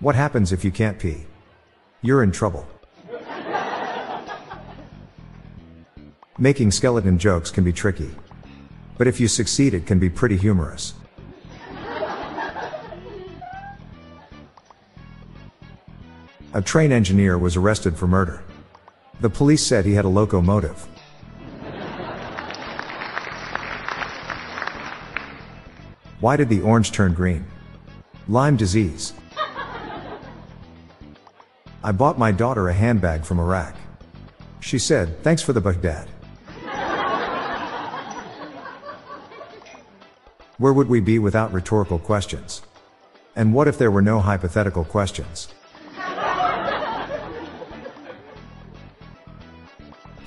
What happens if you can't pee? You're in trouble. Making skeleton jokes can be tricky. But if you succeed, it can be pretty humorous. A train engineer was arrested for murder. The police said he had a locomotive. Why did the orange turn green? Lyme disease. I bought my daughter a handbag from Iraq. She said, Thanks for the book, Dad. Where would we be without rhetorical questions? And what if there were no hypothetical questions?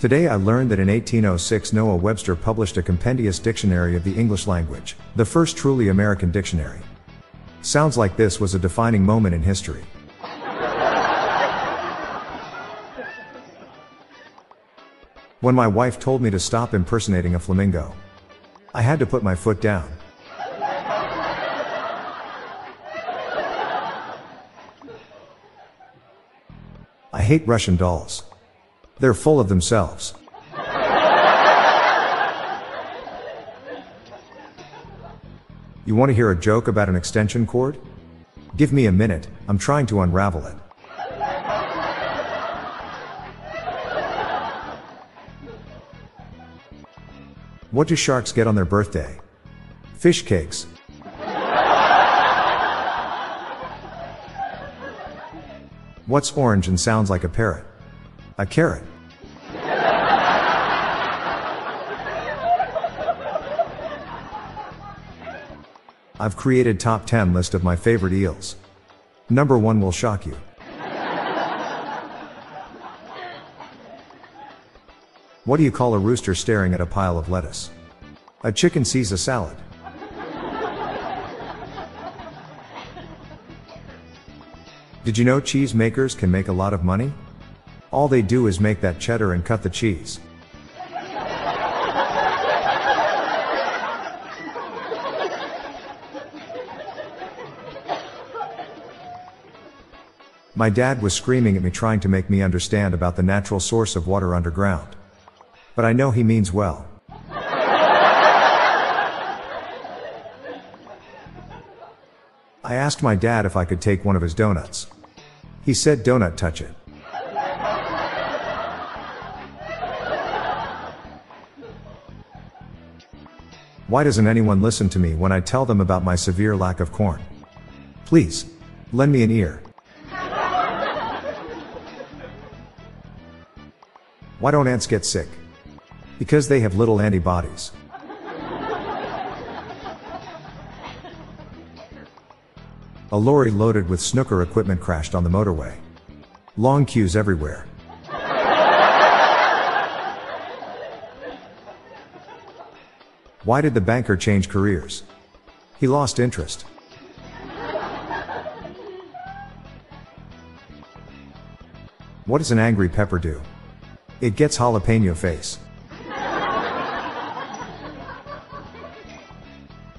Today I learned that in 1806 Noah Webster published a compendious dictionary of the English language, the first truly American dictionary. Sounds like this was a defining moment in history. When my wife told me to stop impersonating a flamingo, I had to put my foot down. I hate Russian dolls. They're full of themselves. You want to hear a joke about an extension cord? Give me a minute, I'm trying to unravel it. What do sharks get on their birthday? Fish cakes. What's orange and sounds like a parrot? A carrot. I've created top 10 list of my favorite eels. Number 1 will shock you. What do you call a rooster staring at a pile of lettuce? A chicken sees a salad. Did you know cheese makers can make a lot of money? All they do is make that cheddar and cut the cheese. My dad was screaming at me trying to make me understand about the natural source of water underground. But I know he means well. I asked my dad if I could take one of his donuts. He said, Donut touch it. Why doesn't anyone listen to me when I tell them about my severe lack of corn? Please, lend me an ear. Why don't ants get sick? Because they have little antibodies. A lorry loaded with snooker equipment crashed on the motorway. Long queues everywhere. Why did the banker change careers? He lost interest. What does an angry pepper do? It gets jalapeno face.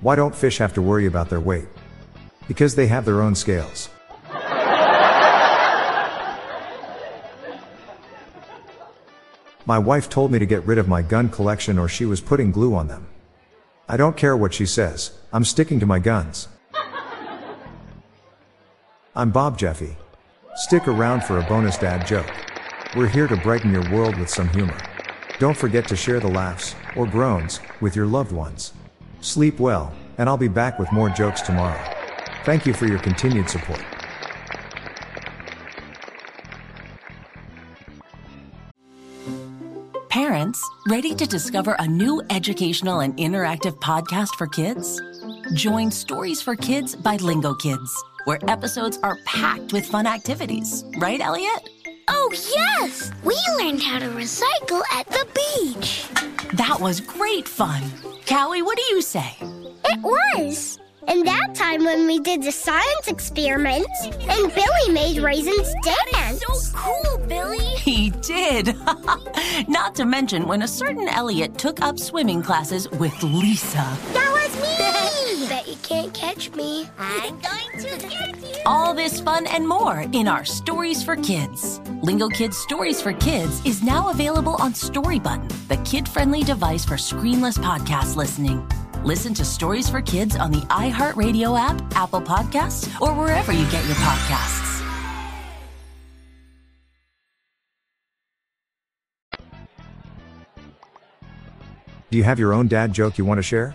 Why don't fish have to worry about their weight? Because they have their own scales. My wife told me to get rid of my gun collection or she was putting glue on them. I don't care what she says, I'm sticking to my guns. I'm Bob Jeffy. Stick around for a bonus dad joke. We're here to brighten your world with some humor. Don't forget to share the laughs, or groans, with your loved ones. Sleep well, and I'll be back with more jokes tomorrow. Thank you for your continued support. Parents, ready to discover a new educational and interactive podcast for kids? Join Stories for Kids by Lingokids, where episodes are packed with fun activities. Right, Elliot? Oh, yes! We learned how to recycle at the beach. That was great fun. Callie, what do you say? It was. And that time when we did the science experiments and Billy made raisins dance. So cool, Billy. He did. Not to mention when a certain Elliot took up swimming classes with Lisa. That was me. Bet you can't catch me. I'm going to get you. All this fun and more in our Stories for Kids. Lingokids Stories for Kids is now available on Story Button, the kid-friendly device for screenless podcast listening. Listen to Stories for Kids on the iHeartRadio app, Apple Podcasts, or wherever you get your podcasts. Do you have your own dad joke you want to share?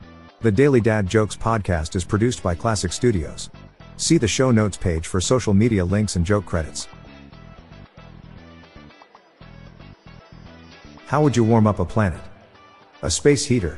The Daily Dad Jokes podcast is produced by Classic Studios. See the show notes page for social media links and joke credits. How would you warm up a planet? A space heater.